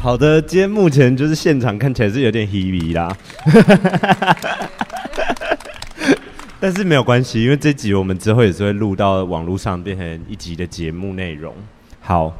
好的，今天目前就是现场看起来是有点 heavy 啦，但是没有关系，因为这集我们之后也是会录到网络上变成一集的节目内容。好。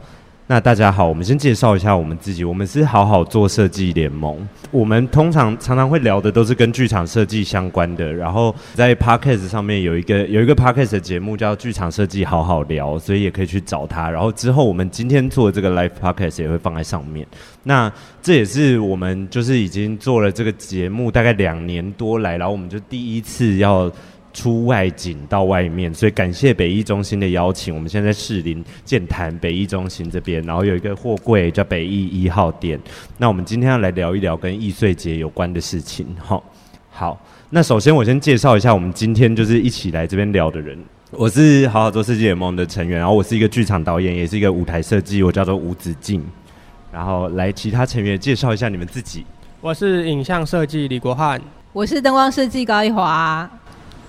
那大家好，我们先介绍一下我们自己。我们是好好做设计联盟。我们通常常常会聊的都是跟剧场设计相关的。然后在 Podcast 上面有一个有一个 Podcast 的节目叫《剧场设计好好聊》，所以也可以去找他。然后之后我们今天做这个 Live Podcast 也会放在上面。那这也是我们就是已经做了这个节目大概两年多来，然后我们就第一次要。出外景到外面，所以感谢北艺中心的邀请。我们现在在士林健谈北艺中心这边，然后有一个货柜叫北艺一号店。那我们今天要来聊一聊跟易碎节有关的事情。好，好，那首先我先介绍一下我们今天就是一起来这边聊的人。我是好好做世界联盟的成员，然后我是一个剧场导演，也是一个舞台设计，我叫做吴子敬。然后来其他成员介绍一下你们自己。我是影像设计李国汉，我是灯光设计高一华。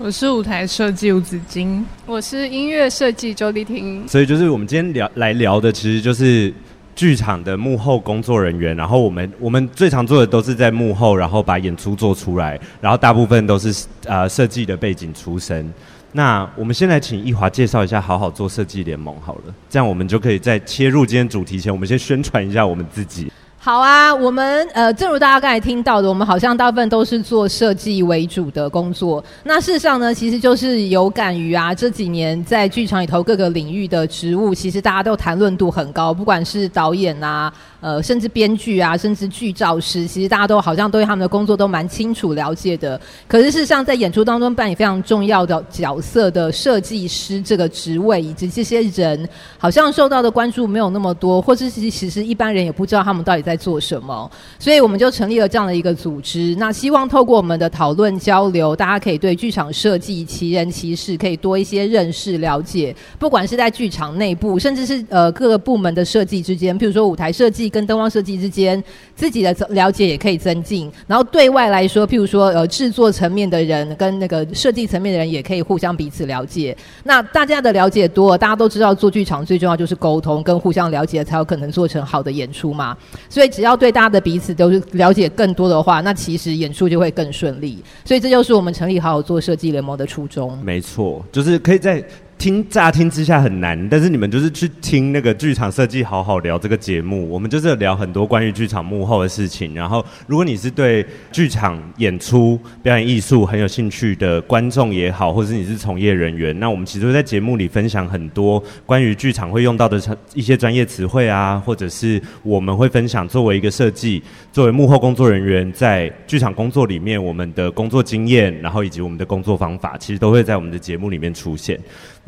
我是舞台设计吴子金，我是音乐设计周丽婷。所以就是我们今天聊来聊的，其实就是剧场的幕后工作人员。然后我们我们最常做的都是在幕后，然后把演出做出来。然后大部分都是呃设计的背景出身。那我们先来请一华介绍一下好好做设计联盟好了，这样我们就可以在切入今天主题前，我们先宣传一下我们自己。好啊，我们呃，正如大家刚才听到的，我们好像大部分都是做设计为主的工作。那事实上呢，其实就是有感于啊，这几年在剧场里头各个领域的职务，其实大家都谈论度很高，不管是导演啊。呃，甚至编剧啊，甚至剧照师，其实大家都好像对他们的工作都蛮清楚了解的。可是事实上，在演出当中扮演非常重要的角色的设计师这个职位，以及这些人，好像受到的关注没有那么多，或是其实一般人也不知道他们到底在在做什么。所以我们就成立了这样的一个组织。那希望透过我们的讨论交流，大家可以对剧场设计奇人奇事可以多一些认识了解。不管是在剧场内部，甚至是呃各个部门的设计之间，譬如说舞台设计。跟灯光设计之间，自己的了解也可以增进。然后对外来说，譬如说呃制作层面的人跟那个设计层面的人，也可以互相彼此了解。那大家的了解多了，大家都知道做剧场最重要就是沟通跟互相了解，才有可能做成好的演出嘛。所以所以只要对大家的彼此都是了解更多的话，那其实演出就会更顺利。所以这就是我们成立好好做设计联盟的初衷。没错，就是可以在。听乍听之下很难，但是你们就是去听那个剧场设计好好聊这个节目，我们就是聊很多关于剧场幕后的事情。然后，如果你是对剧场演出、表演艺术很有兴趣的观众也好，或者是你是从业人员，那我们其实会在节目里分享很多关于剧场会用到的一些专业词汇啊，或者是我们会分享作为一个设计、作为幕后工作人员在剧场工作里面我们的工作经验，然后以及我们的工作方法，其实都会在我们的节目里面出现。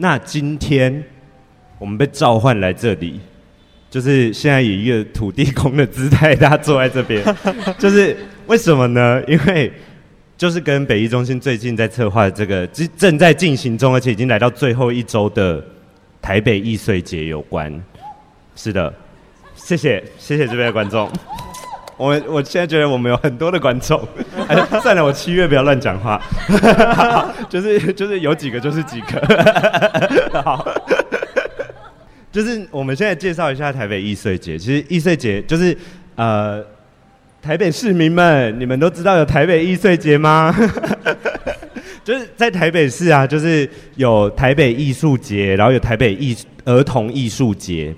那今天我们被召唤来这里，就是现在以一个土地公的姿态，大家坐在这边，就是为什么呢？因为就是跟北艺中心最近在策划这个正正在进行中，而且已经来到最后一周的台北易碎节有关。是的，谢谢谢谢这边的观众。我我现在觉得我们有很多的观众，哎，算了，我七月不要乱讲话，就是就是有几个就是几个，好，就是我们现在介绍一下台北艺穗节。其实艺穗节就是呃，台北市民们，你们都知道有台北艺穗节吗？就是在台北市啊，就是有台北艺术节，然后有台北艺儿童艺术节。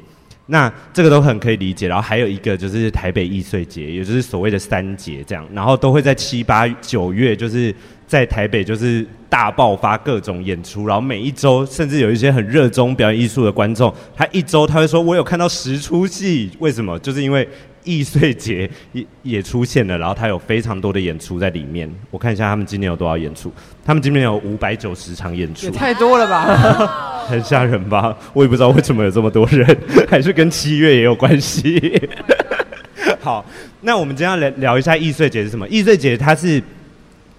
那这个都很可以理解，然后还有一个就是台北艺穗节，也就是所谓的三节这样，然后都会在七八九月，就是在台北就是大爆发各种演出，然后每一周甚至有一些很热衷表演艺术的观众，他一周他会说，我有看到十出戏，为什么？就是因为。艺穗节也也出现了，然后它有非常多的演出在里面。我看一下他们今年有多少演出，他们今年有五百九十场演出，也太多了吧？很吓人吧？我也不知道为什么有这么多人，还是跟七月也有关系。好，那我们今天要来聊一下易碎节是什么？易碎节它是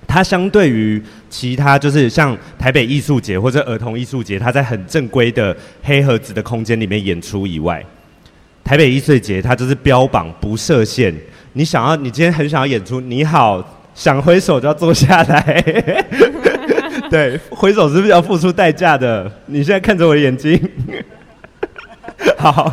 它相对于其他就是像台北艺术节或者儿童艺术节，它在很正规的黑盒子的空间里面演出以外。台北艺穗节它就是标榜不设限，你想要，你今天很想要演出，你好，想挥手就要坐下来，对，挥手是不是要付出代价的？你现在看着我的眼睛，好，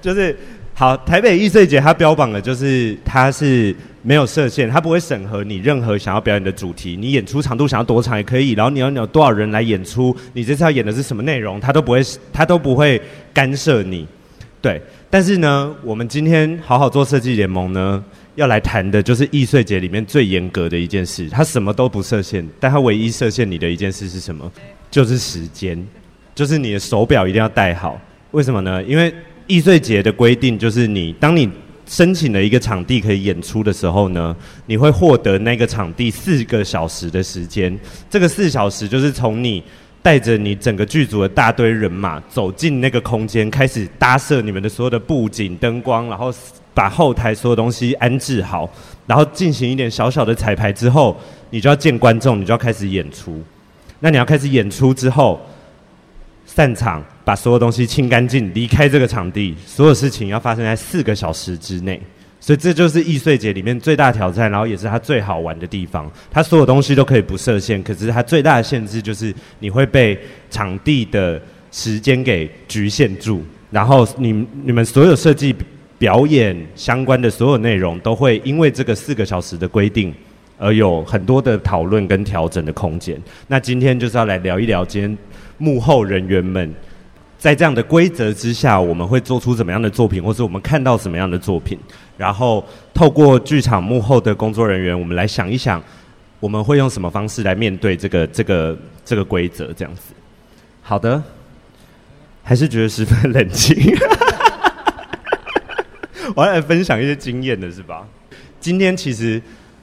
就是好，台北艺穗节它标榜的就是它是。没有设限，它不会审核你任何想要表演的主题。你演出长度想要多长也可以，然后你要有多少人来演出，你这次要演的是什么内容，它都不会，它都不会干涉你。对，但是呢，我们今天好好做设计联盟呢，要来谈的就是易碎节里面最严格的一件事，他什么都不设限，但他唯一设限你的一件事是什么？就是时间，就是你的手表一定要戴好。为什么呢？因为易碎节的规定就是你当你。申请了一个场地可以演出的时候呢，你会获得那个场地四个小时的时间。这个四小时就是从你带着你整个剧组的大堆人马走进那个空间，开始搭设你们的所有的布景、灯光，然后把后台所有东西安置好，然后进行一点小小的彩排之后，你就要见观众，你就要开始演出。那你要开始演出之后，散场。把所有东西清干净，离开这个场地，所有事情要发生在四个小时之内，所以这就是易碎节里面最大挑战，然后也是它最好玩的地方。它所有东西都可以不设限，可是它最大的限制就是你会被场地的时间给局限住，然后你你们所有设计表演相关的所有内容都会因为这个四个小时的规定而有很多的讨论跟调整的空间。那今天就是要来聊一聊今天幕后人员们。在这样的规则之下，我们会做出怎么样的作品，或是我们看到什么样的作品？然后透过剧场幕后的工作人员，我们来想一想，我们会用什么方式来面对这个这个这个规则？这样子。好的，还是觉得十分冷静。我要来分享一些经验的是吧？今天其实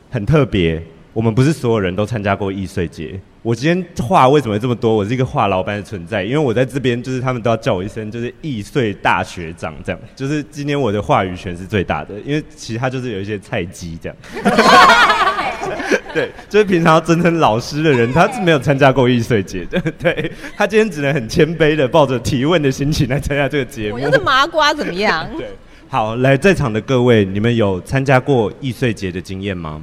很特别，我们不是所有人都参加过易碎节。我今天话为什么这么多？我是一个话痨般的存在，因为我在这边，就是他们都要叫我一声，就是易碎大学长这样。就是今天我的话语权是最大的，因为其他就是有一些菜鸡这样。对，就是平常要尊称老师的人，他是没有参加过易碎节的。对，他今天只能很谦卑的抱着提问的心情来参加这个节目。我就是麻瓜怎么样？对，好，来在场的各位，你们有参加过易碎节的经验吗？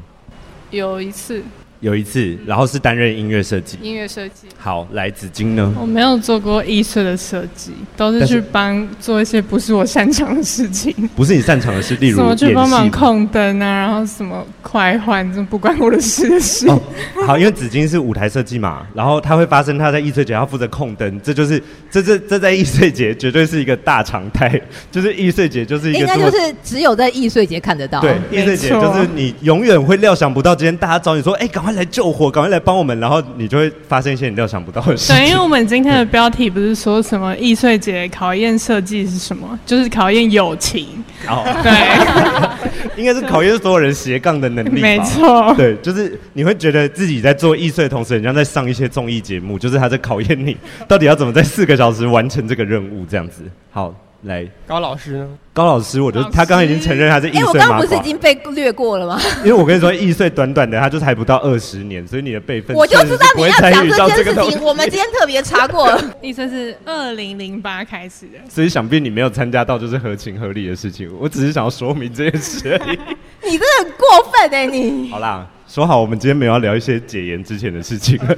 有一次。有一次，然后是担任音乐设计。音乐设计。好，来紫金呢？我没有做过艺术的设计，都是去帮做一些不是我擅长的事情。不是你擅长的事，例如什么去帮忙控灯啊，然后什么快换，这不关我的事的事。哦，好，因为紫金是舞台设计嘛，然后他会发生他在易碎节要负责控灯，这就是这这这在易碎节绝对是一个大常态，就是易碎节就是一个应该就是只有在易碎节看得到。对，易碎节就是你永远会料想不到，今天大家找你说，哎，赶快来救火，赶快来帮我们，然后你就会发生一些你料想不到的事情。对，因为我们今天的标题不是说什么易碎节考验设计是什么，就是考验友情。哦，对，应该是考验所有人斜杠的能力。没错，对，就是你会觉得自己在做易碎的同时，人家在上一些综艺节目，就是他在考验你到底要怎么在四个小时完成这个任务，这样子。好。来，高老师呢？高老师，我觉得他刚刚已经承认他是。哎，我刚刚不是已经被略过了吗？因为我跟你说，易碎短短的，他就是还不到二十年，所以你的辈分。我就知道你要讲这件事情。我们今天特别查过了，艺穗是二零零八开始的，所以想必你没有参加到，就是合情合理的事情。我只是想要说明这件事而已。你真的很过分哎！你好啦，说好我们今天没有要聊一些解严之前的事情。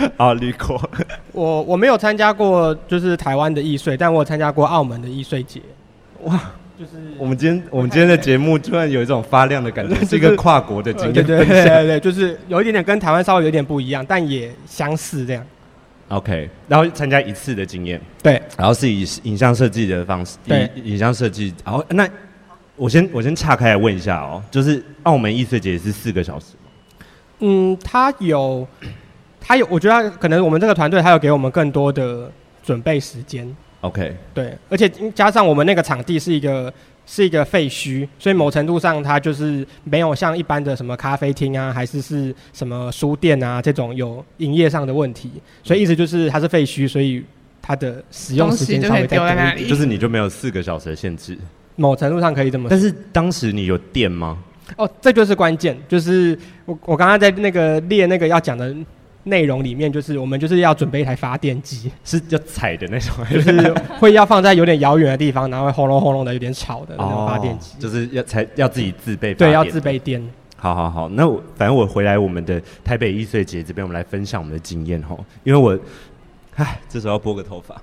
啊，旅过，我我没有参加过，就是台湾的易碎，但我有参加过澳门的易碎节。哇，就是我们今天我们今天的节目突然有一种发亮的感觉，是一个跨国的经验。对对对对对，就是有一点点跟台湾稍微有点不一样，但也相似这样。OK，然后参加一次的经验，对，然后是以影像设计的方式，对，影像设计。然后那我先我先岔开来问一下哦，就是澳门易碎节是四个小时吗？嗯，它有。他有，我觉得可能我们这个团队他有给我们更多的准备时间。OK，对，而且加上我们那个场地是一个是一个废墟，所以某程度上它就是没有像一般的什么咖啡厅啊，还是是什么书店啊这种有营业上的问题。所以意思就是它是废墟，所以它的使用时间稍微再多一点。就是你就没有四个小时的限制。某程度上可以这么说。但是当时你有电吗？哦，这就是关键，就是我我刚刚在那个列那个要讲的。内容里面，就是我们就是要准备一台发电机，是要踩的那种，就是会要放在有点遥远的地方，然后会轰隆轰隆的有点吵的那种发电机，就是要才要自己自备，对，要自备电。好好好，那我反正我回来我们的台北易碎节这边，我们来分享我们的经验吼，因为我。唉，这时候要拨个头发。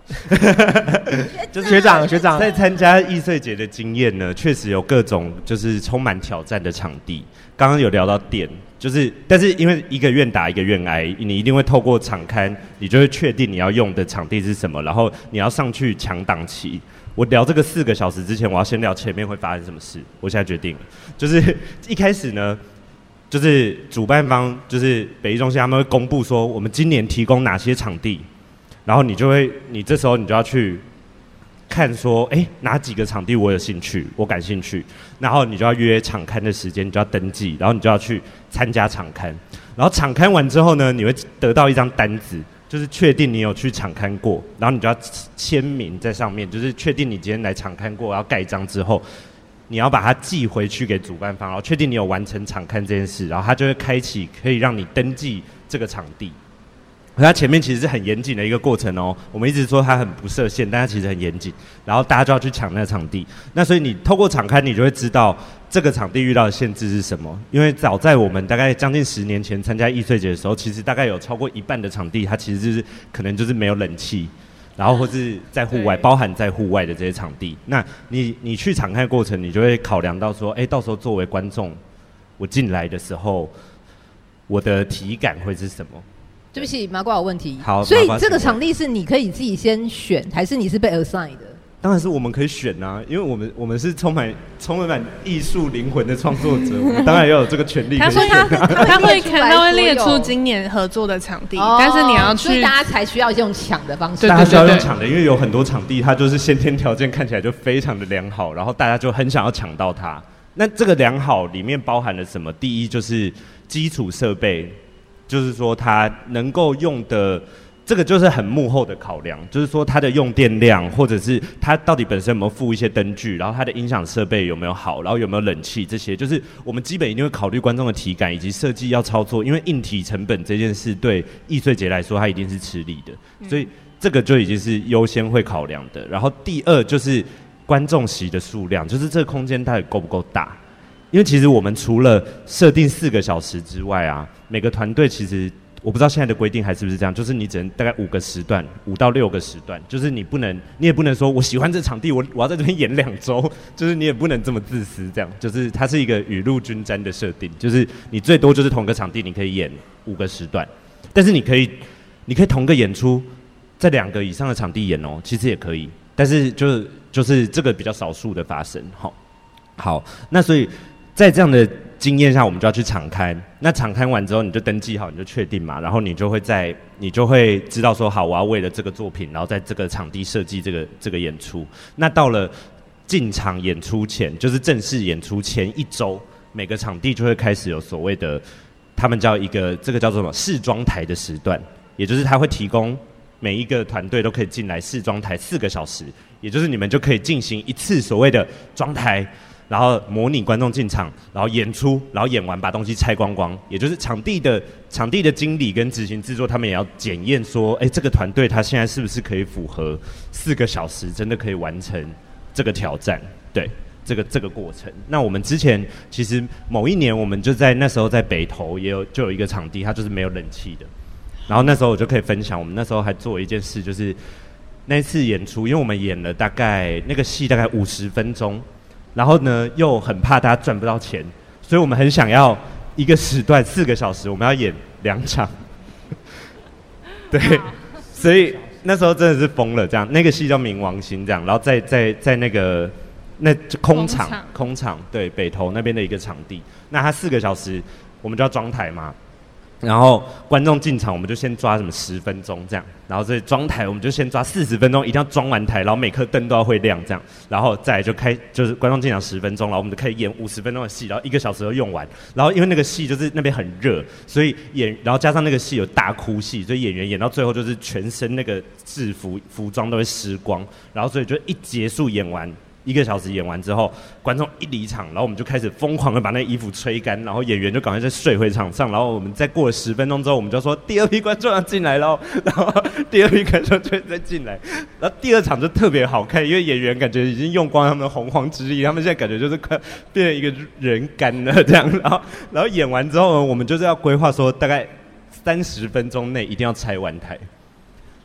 就是学长，学长在参加易碎节的经验呢，确实有各种就是充满挑战的场地。刚刚有聊到电，就是但是因为一个愿打一个愿挨，你一定会透过场刊，你就会确定你要用的场地是什么，然后你要上去抢档期。我聊这个四个小时之前，我要先聊前面会发生什么事。我现在决定了，就是一开始呢，就是主办方就是北艺中心他们会公布说，我们今年提供哪些场地。然后你就会，你这时候你就要去看说，哎，哪几个场地我有兴趣，我感兴趣。然后你就要约场刊的时间，你就要登记，然后你就要去参加场刊。然后场刊完之后呢，你会得到一张单子，就是确定你有去场刊过。然后你就要签名在上面，就是确定你今天来场刊过，然后盖章之后，你要把它寄回去给主办方，然后确定你有完成场刊这件事，然后他就会开启可以让你登记这个场地。它前面其实是很严谨的一个过程哦。我们一直说它很不设限，但它其实很严谨。然后大家就要去抢那个场地。那所以你透过场勘，你就会知道这个场地遇到的限制是什么。因为早在我们大概将近十年前参加易碎节的时候，其实大概有超过一半的场地，它其实就是可能就是没有冷气，然后或是在户外，包含在户外的这些场地。那你你去场勘过程，你就会考量到说，哎，到时候作为观众，我进来的时候，我的体感会是什么？对不起，麻瓜有问题。好，所以这个场地是你可以自己先选，还是你是被 assign 的？当然是我们可以选啊，因为我们我们是充满充满艺术灵魂的创作者，我们当然要有这个权利。他说他 他会他会列出今年合作的场地，哦、但是你要去，所以大家才需要用抢的方式。对，大家需要用抢的，因为有很多场地它就是先天条件看起来就非常的良好，然后大家就很想要抢到它。那这个良好里面包含了什么？第一就是基础设备。就是说，它能够用的这个就是很幕后的考量，就是说它的用电量，或者是它到底本身有没有附一些灯具，然后它的音响设备有没有好，然后有没有冷气，这些就是我们基本一定会考虑观众的体感以及设计要操作，因为硬体成本这件事对易碎节来说，它一定是吃力的，所以这个就已经是优先会考量的。然后第二就是观众席的数量，就是这个空间到底够不够大。因为其实我们除了设定四个小时之外啊，每个团队其实我不知道现在的规定还是不是这样，就是你只能大概五个时段，五到六个时段，就是你不能，你也不能说我喜欢这场地，我我要在这边演两周，就是你也不能这么自私，这样，就是它是一个雨露均沾的设定，就是你最多就是同个场地你可以演五个时段，但是你可以，你可以同个演出在两个以上的场地演哦，其实也可以，但是就是就是这个比较少数的发生，好，好，那所以。在这样的经验下，我们就要去敞开。那敞开完之后，你就登记好，你就确定嘛。然后你就会在，你就会知道说，好，我要为了这个作品，然后在这个场地设计这个这个演出。那到了进场演出前，就是正式演出前一周，每个场地就会开始有所谓的，他们叫一个这个叫做什么试装台的时段，也就是他会提供每一个团队都可以进来试装台四个小时，也就是你们就可以进行一次所谓的装台。然后模拟观众进场，然后演出，然后演完把东西拆光光，也就是场地的场地的经理跟执行制作，他们也要检验说，哎，这个团队他现在是不是可以符合四个小时真的可以完成这个挑战？对，这个这个过程。那我们之前其实某一年我们就在那时候在北投也有就有一个场地，它就是没有冷气的。然后那时候我就可以分享，我们那时候还做一件事，就是那次演出，因为我们演了大概那个戏大概五十分钟。然后呢，又很怕大家赚不到钱，所以我们很想要一个时段四个小时，我们要演两场。对，所以那时候真的是疯了，这样那个戏叫《冥王星》这样，然后在在在那个那空场空场，对，北投那边的一个场地，那他四个小时，我们就要装台嘛。然后观众进场，我们就先抓什么十分钟这样，然后这装台我们就先抓四十分钟，一定要装完台，然后每颗灯都要会亮这样，然后再就开就是观众进场十分钟，然后我们就可以演五十分钟的戏，然后一个小时都用完，然后因为那个戏就是那边很热，所以演然后加上那个戏有大哭戏，所以演员演到最后就是全身那个制服服装都会湿光，然后所以就一结束演完一个小时演完之后，观众一离场，然后我们就开始疯狂的把那衣服吹干，然后演员就赶快再睡回场上，然后我们再过了十分钟之后，我们就说第二批观众要进来喽，然后第二批观众就再进来，然后第二场就特别好看，因为演员感觉已经用光他们的洪荒之力，他们现在感觉就是快变成一个人干了这样，然后然后演完之后呢，我们就是要规划说大概三十分钟内一定要拆完台，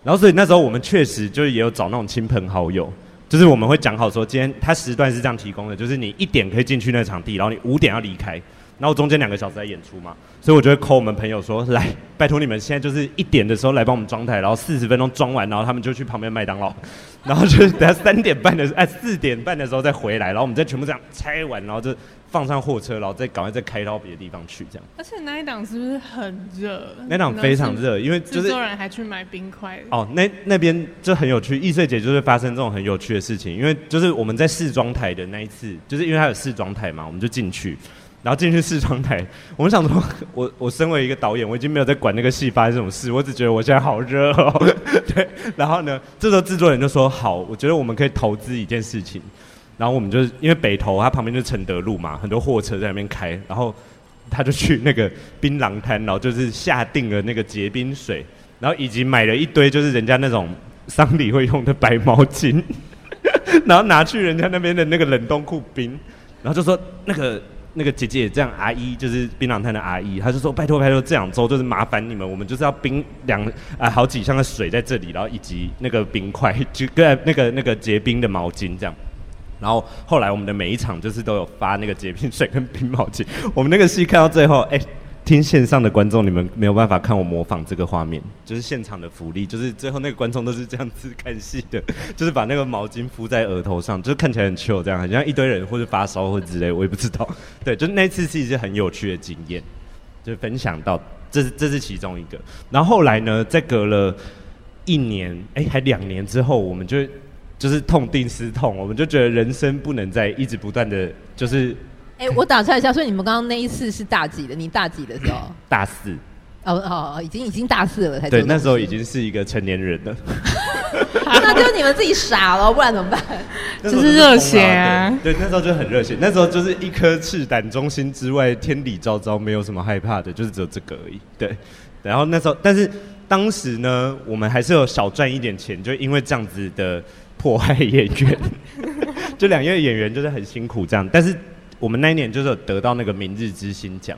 然后所以那时候我们确实就是也有找那种亲朋好友。就是我们会讲好说，今天它时段是这样提供的，就是你一点可以进去那场地，然后你五点要离开，然后中间两个小时在演出嘛，所以我就会 call 我们朋友说，来，拜托你们现在就是一点的时候来帮我们装台，然后四十分钟装完，然后他们就去旁边麦当劳，然后就是等下三点半的哎四点半的时候再回来，然后我们再全部这样拆完，然后就。放上货车，然后再赶快再开到别的地方去，这样。而且那一档是不是很热？那档非常热，因为就是制作人还去买冰块。哦，那那边就很有趣，易碎节就是发生这种很有趣的事情，因为就是我们在试装台的那一次，就是因为它有试装台嘛，我们就进去，然后进去试窗台，我们想说，我我身为一个导演，我已经没有在管那个戏发生这种事，我只觉得我现在好热哦，对。然后呢，这时候制作人就说：“好，我觉得我们可以投资一件事情。”然后我们就是因为北投，它旁边就是承德路嘛，很多货车在那边开。然后他就去那个槟榔摊，然后就是下定了那个结冰水，然后以及买了一堆就是人家那种丧礼会用的白毛巾，然后拿去人家那边的那个冷冻库冰。然后就说那个那个姐姐也这样阿姨就是槟榔摊的阿姨，她就说拜托拜托这两周就是麻烦你们，我们就是要冰两啊好几箱的水在这里，然后以及那个冰块就跟 那个那个结冰的毛巾这样。然后后来我们的每一场就是都有发那个结冰水跟冰毛巾。我们那个戏看到最后，哎，听线上的观众你们没有办法看我模仿这个画面，就是现场的福利，就是最后那个观众都是这样子看戏的，就是把那个毛巾敷在额头上，就看起来很糗，这样很像一堆人或者发烧或者之类，我也不知道。对，就那次戏是很有趣的经验，就分享到这是这是其中一个。然后后来呢，再隔了一年，哎，还两年之后，我们就。就是痛定思痛，我们就觉得人生不能再一直不断的，就是。哎、欸，我打岔一下，所以你们刚刚那一次是大几的？你大几的时候？大四。哦哦哦，已经已经大四了才。对，那时候已经是一个成年人了。那就是你们自己傻了，不然怎么办？就是热血啊！对，那时候就很热血，那时候就是一颗赤胆忠心之外，天理昭昭，没有什么害怕的，就是只有这个而已。对，然后那时候，但是当时呢，我们还是有少赚一点钱，就因为这样子的。迫害演员，就两位演员就是很辛苦这样，但是我们那一年就是有得到那个明日之星奖，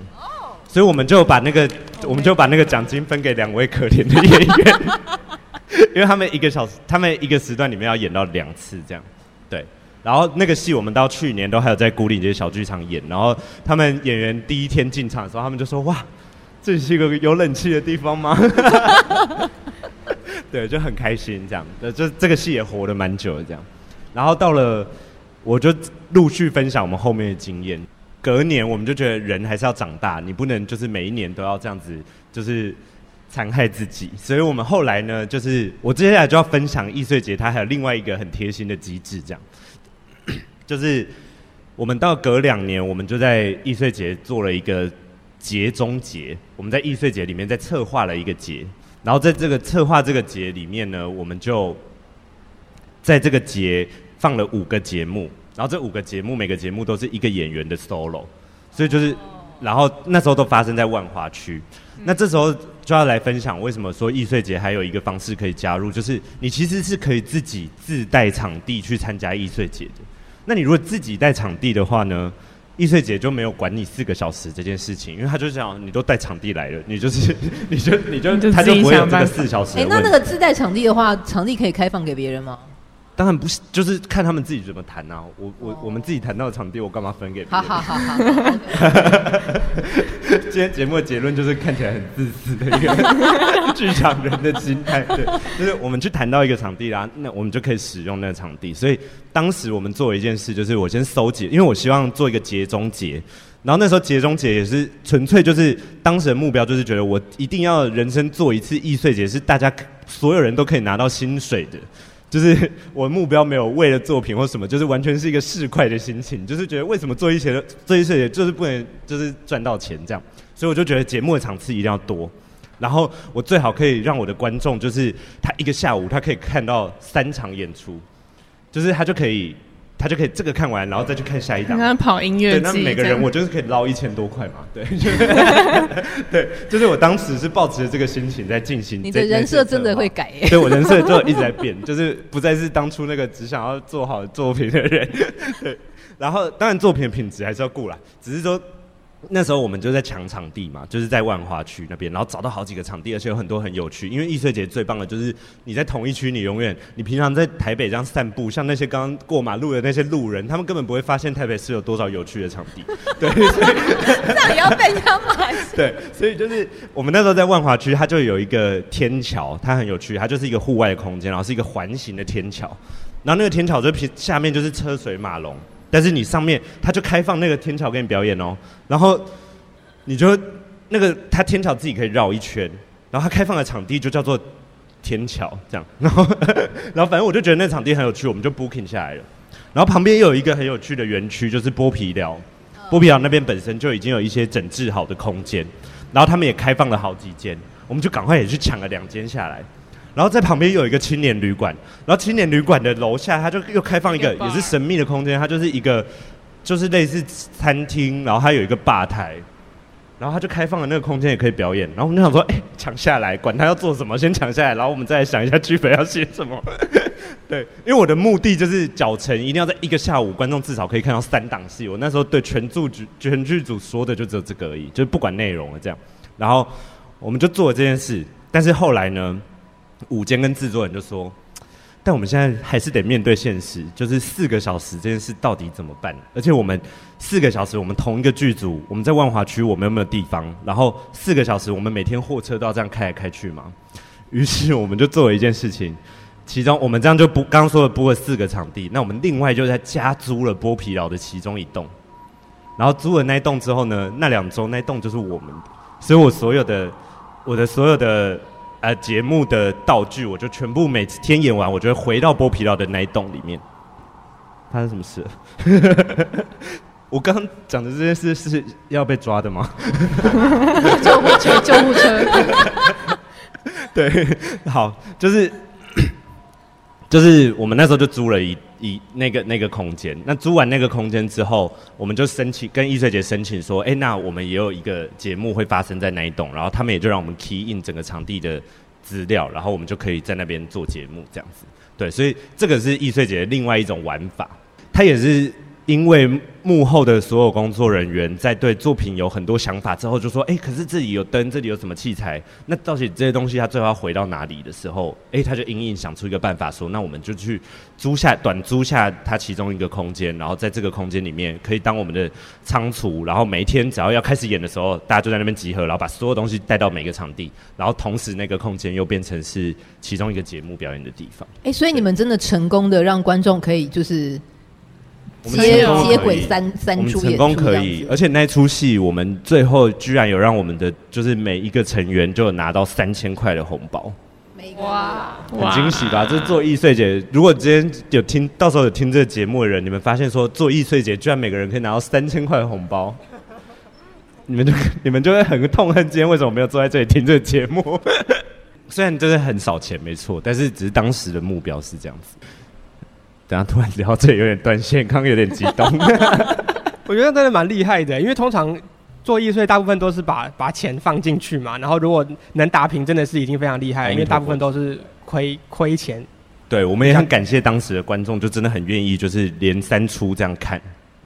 所以我们就把那个我们就把那个奖金分给两位可怜的演员，因为他们一个小时，他们一个时段里面要演到两次这样，对，然后那个戏我们到去年都还有在牯岭街小剧场演，然后他们演员第一天进场的时候，他们就说哇，这是一个有冷气的地方吗？对，就很开心这样，呃，就这个戏也活得蛮久的这样，然后到了，我就陆续分享我们后面的经验。隔年我们就觉得人还是要长大，你不能就是每一年都要这样子，就是残害自己。所以我们后来呢，就是我接下来就要分享易穗节，它还有另外一个很贴心的机制，这样，就是我们到隔两年，我们就在易穗节做了一个节中节，我们在易穗节里面再策划了一个节。然后在这个策划这个节里面呢，我们就在这个节放了五个节目，然后这五个节目每个节目都是一个演员的 solo，所以就是，然后那时候都发生在万华区。那这时候就要来分享为什么说易碎节还有一个方式可以加入，就是你其实是可以自己自带场地去参加易碎节的。那你如果自己带场地的话呢？易碎节就没有管你四个小时这件事情，因为他就想你都带场地来了，你就是你 就你就，你就他就不会有这个四小时。哎、欸，那那个自带场地的话，场地可以开放给别人吗？当然不是，就是看他们自己怎么谈呐、啊。我我我们自己谈到的场地，我干嘛分给别人？好好好好。今天节目的结论就是看起来很自私的一个 剧场人的心态，对，就是我们去谈到一个场地啦，那我们就可以使用那个场地。所以当时我们做了一件事，就是我先搜集，因为我希望做一个节中节。然后那时候节中节也是纯粹就是当时的目标，就是觉得我一定要人生做一次易碎节，是大家所有人都可以拿到薪水的。就是 我的目标没有为了作品或什么，就是完全是一个市侩的心情，就是觉得为什么做一些做一些，就是不能就是赚到钱这样，所以我就觉得节目的场次一定要多，然后我最好可以让我的观众就是他一个下午他可以看到三场演出，就是他就可以他就可以这个看完，然后再去看下一档。刚刚跑音乐对，那每个人我就是可以捞一千多块嘛。对，对，就是我当时是抱持着这个心情在进行。你的人设真的会改耶？对，我人设就一直在变，就是不再是当初那个只想要做好作品的人。对，然后当然作品的品质还是要顾啦，只是说。那时候我们就在抢场地嘛，就是在万华区那边，然后找到好几个场地，而且有很多很有趣。因为易碎节最棒的就是你在同一区，你永远你平常在台北这样散步，像那些刚刚过马路的那些路人，他们根本不会发现台北市有多少有趣的场地。对，所以这样也要被他骂。对，所以就是我们那时候在万华区，它就有一个天桥，它很有趣，它就是一个户外的空间，然后是一个环形的天桥，然后那个天桥就平下面就是车水马龙。但是你上面，他就开放那个天桥给你表演哦，然后你就那个他天桥自己可以绕一圈，然后他开放的场地就叫做天桥这样，然后然后反正我就觉得那场地很有趣，我们就 booking 下来了。然后旁边又有一个很有趣的园区，就是剥皮寮，剥皮寮那边本身就已经有一些整治好的空间，然后他们也开放了好几间，我们就赶快也去抢了两间下来。然后在旁边又有一个青年旅馆，然后青年旅馆的楼下，它就又开放一个也是神秘的空间，它就是一个就是类似餐厅，然后它有一个吧台，然后它就开放了那个空间也可以表演。然后我们就想说，哎，抢下来，管他要做什么，先抢下来，然后我们再来想一下剧本要写什么。对，因为我的目的就是脚程一定要在一个下午，观众至少可以看到三档戏。我那时候对全剧组全剧组说的就只有这个而已，就是不管内容了这样。然后我们就做了这件事，但是后来呢？舞监跟制作人就说：“但我们现在还是得面对现实，就是四个小时这件事到底怎么办？而且我们四个小时，我们同一个剧组，我们在万华区，我们有没有地方？然后四个小时，我们每天货车都要这样开来开去吗？于是我们就做了一件事情，其中我们这样就不刚说的播了四个场地，那我们另外就在加租了剥皮寮的其中一栋，然后租了那一栋之后呢，那两周那一栋就是我们的，所以我所有的我的所有的。”呃，节目的道具，我就全部每天演完，我就会回到剥皮寮的那一栋里面。发生什么事？我刚刚讲的这件事是要被抓的吗？救护车，救护车。对，好，就是。就是我们那时候就租了一一那个那个空间，那租完那个空间之后，我们就申请跟易穗姐申请说，哎、那我们也有一个节目会发生在那一栋，然后他们也就让我们 key in 整个场地的资料，然后我们就可以在那边做节目这样子。对，所以这个是易穗节的另外一种玩法，她也是。因为幕后的所有工作人员在对作品有很多想法之后，就说：“哎，可是这里有灯，这里有什么器材？那到底这些东西它最后要回到哪里的时候，哎，他就隐隐想出一个办法，说：那我们就去租下短租下它其中一个空间，然后在这个空间里面可以当我们的仓储，然后每一天只要要开始演的时候，大家就在那边集合，然后把所有东西带到每个场地，然后同时那个空间又变成是其中一个节目表演的地方。哎，所以你们真的成功的让观众可以就是。”接接轨三三出，成功可以，而且那出戏我们最后居然有让我们的就是每一个成员就有拿到三千块的红包，哇，很惊喜吧？这是做易碎节，如果今天有听到时候有听这个节目的人，你们发现说做易碎节居然每个人可以拿到三千块的红包，你们就你们就会很痛恨今天为什么没有坐在这里听这个节目？虽然真的很少钱，没错，但是只是当时的目标是这样子。等下突然聊这有点断线，刚刚有点激动。我觉得真的蛮厉害的，因为通常做易碎大部分都是把把钱放进去嘛，然后如果能打平，真的是已经非常厉害，因为大部分都是亏亏钱。对，我们也很感谢当时的观众，就真的很愿意就是连三出这样看，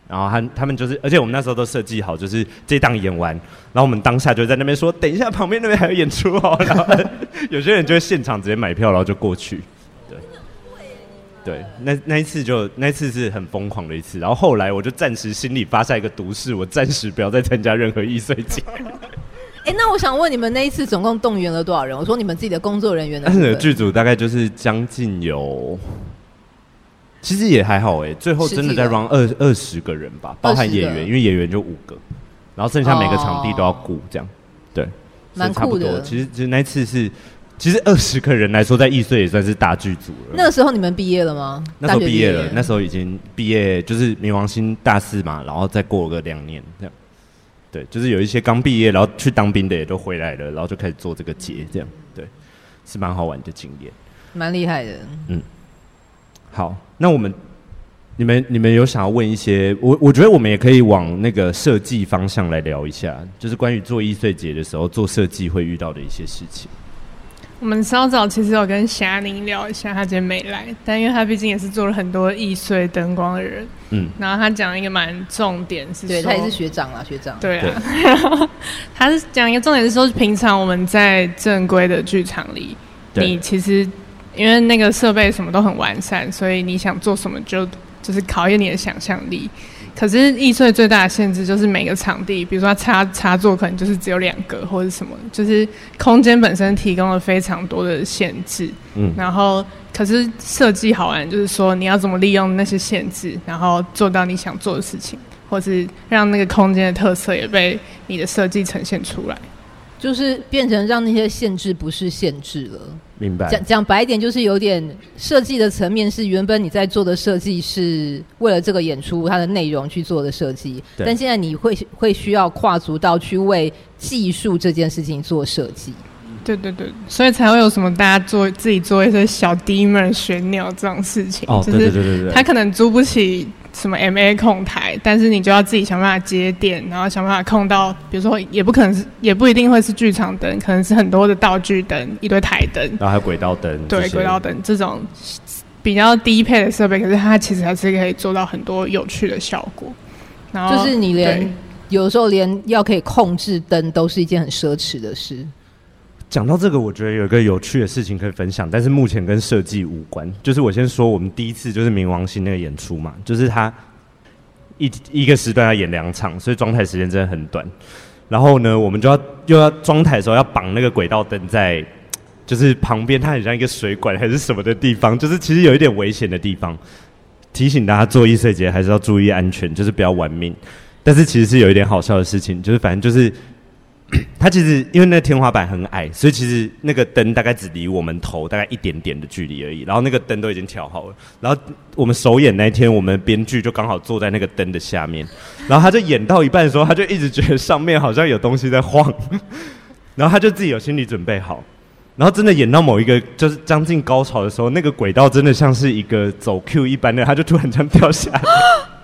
然后他他们就是，而且我们那时候都设计好，就是这档演完，然后我们当下就在那边说，等一下旁边那边还有演出哦，然后 有些人就会现场直接买票，然后就过去。对，那那一次就那一次是很疯狂的一次，然后后来我就暂时心里发下一个毒誓，我暂时不要再参加任何易碎节。哎，那我想问你们那一次总共动员了多少人？我说你们自己的工作人员的。但是剧组大概就是将近有，其实也还好哎，最后真的在 run 二二十个人吧，包含演员，因为演员就五个，然后剩下每个场地都要顾这样，对，蛮酷的。其实其实那一次是。其实二十个人来说，在易碎也算是大剧组了。那个时候你们毕业了吗？那时候毕业了，那时候已经毕业，就是冥王星大四嘛，然后再过个两年这样。对，就是有一些刚毕业然后去当兵的也都回来了，然后就开始做这个节，这样对，是蛮好玩的经验。蛮厉害的。嗯。好，那我们你们你们有想要问一些？我我觉得我们也可以往那个设计方向来聊一下，就是关于做易碎节的时候做设计会遇到的一些事情。我们稍早其实有跟霞宁聊一下，他今天没来，但因为他毕竟也是做了很多易碎灯光的人，嗯，然后他讲一个蛮重点是说，对他也是学长啊，学长，对啊，对。他是讲一个重点是说，平常我们在正规的剧场里，你其实因为那个设备什么都很完善，所以你想做什么就就是考验你的想象力。可是易碎最大的限制就是每个场地，比如说它插插座可能就是只有两个或者什么，就是空间本身提供了非常多的限制。嗯，然后可是设计好玩，就是说你要怎么利用那些限制，然后做到你想做的事情，或是让那个空间的特色也被你的设计呈现出来。就是变成让那些限制不是限制了，明白？讲讲白一点，就是有点设计的层面是原本你在做的设计是为了这个演出它的内容去做的设计，但现在你会会需要跨足到去为技术这件事情做设计。对对对，所以才会有什么大家做自己做一些小 dimmer 旋钮这种事情。哦，对对对对对，他可能租不起。什么 MA 控台，但是你就要自己想办法接电，然后想办法控到，比如说也不可能是，也不一定会是剧场灯，可能是很多的道具灯，一堆台灯，然后还有轨道灯，对，轨道灯这种比较低配的设备，可是它其实还是可以做到很多有趣的效果。然后就是你连有时候连要可以控制灯都是一件很奢侈的事。讲到这个，我觉得有一个有趣的事情可以分享，但是目前跟设计无关。就是我先说，我们第一次就是冥王星那个演出嘛，就是他一一个时段要演两场，所以装台时间真的很短。然后呢，我们就要又要装台的时候要绑那个轨道灯在，就是旁边它很像一个水管还是什么的地方，就是其实有一点危险的地方。提醒大家做艺穗节还是要注意安全，就是不要玩命。但是其实是有一点好笑的事情，就是反正就是。它其实因为那天花板很矮，所以其实那个灯大概只离我们头大概一点点的距离而已。然后那个灯都已经调好了。然后我们首演那天，我们编剧就刚好坐在那个灯的下面。然后他就演到一半的时候，他就一直觉得上面好像有东西在晃。然后他就自己有心理准备好。然后真的演到某一个就是将近高潮的时候，那个轨道真的像是一个走 Q 一般的，他就突然这样掉下来。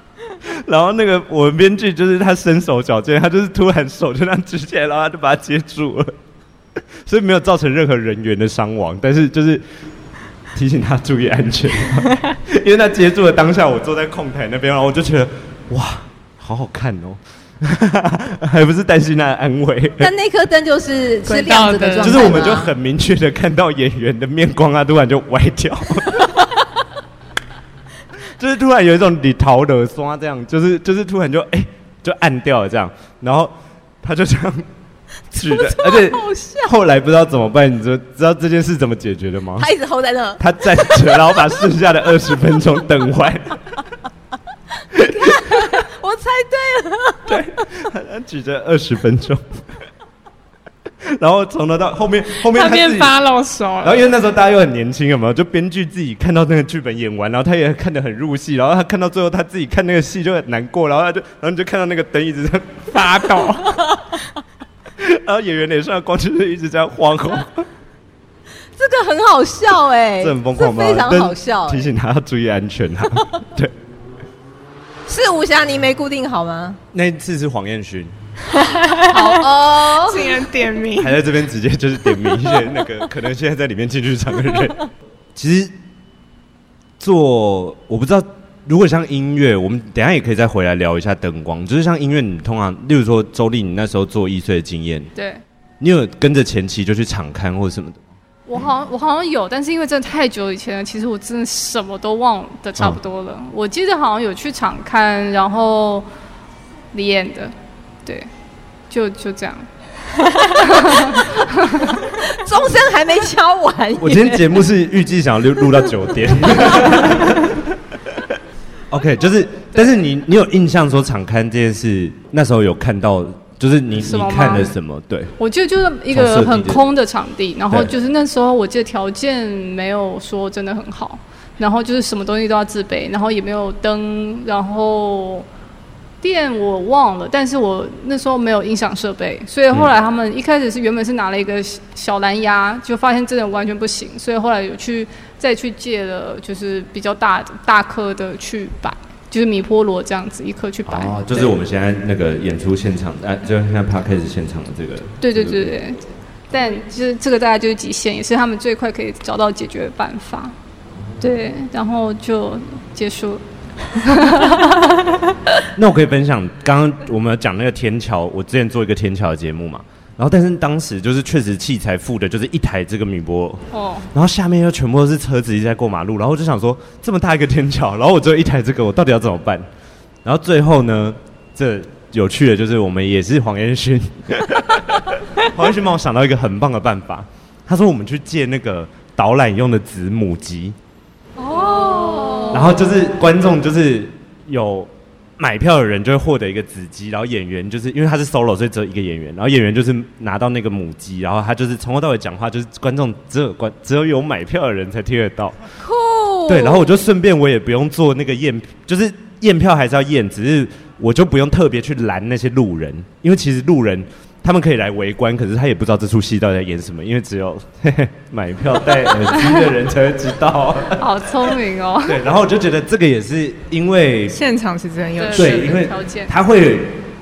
然后那个我们编剧就是他身手矫健，他就是突然手就那样举起来，然后他就把他接住了，所以没有造成任何人员的伤亡，但是就是提醒他注意安全，因为他接住了当下，我坐在控台那边，然后我就觉得哇，好好看哦，还不是担心他的安慰。但那颗灯就是是亮着的状态，就是我们就很明确的看到演员的面光啊，突然就歪掉。就是突然有一种你逃的刷这样，就是就是突然就哎、欸、就按掉了这样，然后他就这样举着，而且后来不知道怎么办，你知知道这件事怎么解决的吗？他一直 hold 在那，他站着，然后把剩下的二十分钟等完。我猜对了，对，他举着二十分钟。然后从头到后面，后面他变发牢骚。然后因为那时候大家又很年轻，有没有？就编剧自己看到那个剧本演完，然后他也看得很入戏。然后他看到最后，他自己看那个戏就很难过。然后他就，然后你就看到那个灯一直在发抖。然后演员脸上的光就是一直在晃晃。这个很好笑 哎、欸，这很疯狂吗？非常好笑、欸。提醒他要注意安全啊。对。是吴霞你没固定好吗？那一次是黄彦勋。好哦，竟然点名，还在这边直接就是点名一些那个可能现在在里面进剧场的人。其实做我不知道，如果像音乐，我们等下也可以再回来聊一下灯光。就是像音乐，你通常，例如说周丽，你那时候做艺穗的经验，对，你有跟着前期就去场刊或者什么的？我好像我好像有，但是因为真的太久以前了，其实我真的什么都忘的差不多了。嗯、我记得好像有去场刊，然后李演的。对，就就这样。钟声还没敲完。我今天节目是预计想要录录到九点。OK，就是，但是你你有印象说场刊这件事，那时候有看到，就是你你看了什么？对，我觉得就是一个很空的场地，然后就是那时候我记得条件没有说真的很好，然后就是什么东西都要自备，然后也没有灯，然后。电我忘了，但是我那时候没有音响设备，所以后来他们一开始是原本是拿了一个小蓝牙，就发现真的完全不行，所以后来有去再去借了就是比较大大颗的去摆，就是米波罗这样子一颗去摆。哦，就是我们现在那个演出现场，哎、啊，就是现在 Podcast 现场的这个。对对对对，但其实这个大概就是极限，也是他们最快可以找到解决的办法。对，然后就结束了。那我可以分享，刚刚我们讲那个天桥，我之前做一个天桥的节目嘛，然后但是当时就是确实器材付的就是一台这个米波哦，然后下面又全部都是车子一直在过马路，然后我就想说这么大一个天桥，然后我只有一台这个，我到底要怎么办？然后最后呢，这有趣的就是我们也是 黄彦勋，黄彦勋帮我想到一个很棒的办法，他说我们去借那个导览用的子母机。然后就是观众，就是有买票的人就会获得一个子机，然后演员就是因为他是 solo，所以只有一个演员，然后演员就是拿到那个母鸡，然后他就是从头到尾讲话，就是观众只有观只有有买票的人才听得到。酷。对，然后我就顺便我也不用做那个验，就是验票还是要验，只是我就不用特别去拦那些路人，因为其实路人。他们可以来围观，可是他也不知道这出戏到底在演什么，因为只有嘿 嘿买票戴耳机的人才会知道。好聪明哦！对，然后我就觉得这个也是因为现场其实很有趣，对，因为他会，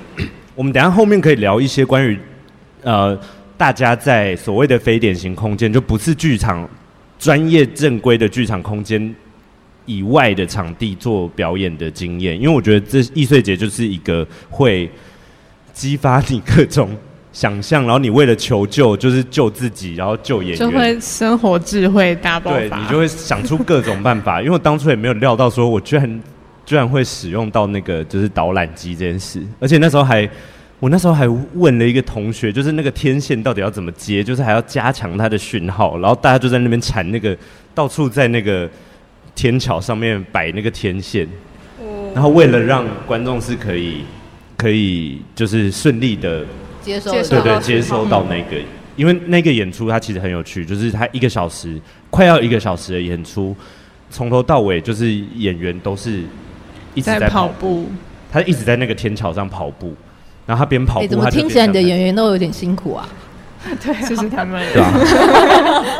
我们等下后面可以聊一些关于呃大家在所谓的非典型空间，就不是剧场专业正规的剧场空间以外的场地做表演的经验，因为我觉得这易碎节就是一个会激发你各种。想象，然后你为了求救，就是救自己，然后救演员，就会生活智慧大爆发。对，你就会想出各种办法。因为我当初也没有料到，说我居然居然会使用到那个就是导览机这件事。而且那时候还，我那时候还问了一个同学，就是那个天线到底要怎么接，就是还要加强它的讯号。然后大家就在那边缠那个，到处在那个天桥上面摆那个天线。然后为了让观众是可以可以就是顺利的。接收对对，接收到那个，因为那个演出它其实很有趣，就是它一个小时快要一个小时的演出，从头到尾就是演员都是一直在跑步，他一直在那个天桥上跑步，然后他边跑步，怎么听起来你的演员都有点辛苦啊？对，这是他们。对啊。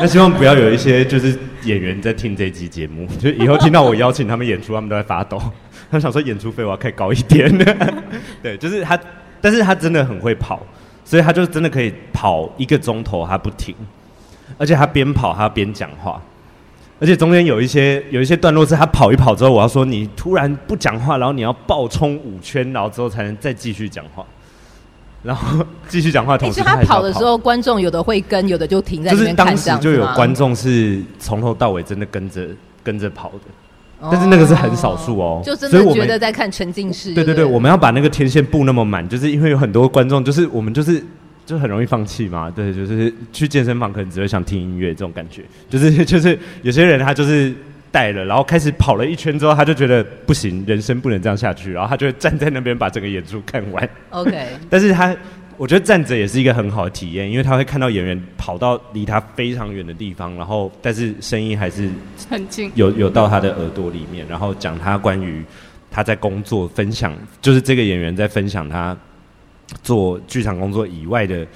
那希望不要有一些就是演员在听这集节目，就以后听到我邀请他们演出，他们都在发抖，他们想说演出费我要开高一点。对，就是他。但是他真的很会跑，所以他就真的可以跑一个钟头，他不停，而且他边跑他边讲话，而且中间有一些有一些段落是他跑一跑之后，我要说你突然不讲话，然后你要爆冲五圈，然后之后才能再继续讲话，然后继续讲话。同时他，他跑的时候，观众有的会跟，有的就停在那边看。就是当时就有观众是从头到尾真的跟着跟着跑的。但是那个是很少数哦，就真的觉得在看沉浸式。对对对，我们要把那个天线布那么满，就是因为有很多观众，就是我们就是就很容易放弃嘛。对，就是去健身房可能只会想听音乐这种感觉，就是 就是有些人他就是带了，然后开始跑了一圈之后，他就觉得不行，人生不能这样下去，然后他就会站在那边把整个演出看完。OK，但是他。我觉得站着也是一个很好的体验，因为他会看到演员跑到离他非常远的地方，然后但是声音还是很近，有有到他的耳朵里面，然后讲他关于他在工作分享，就是这个演员在分享他做剧场工作以外的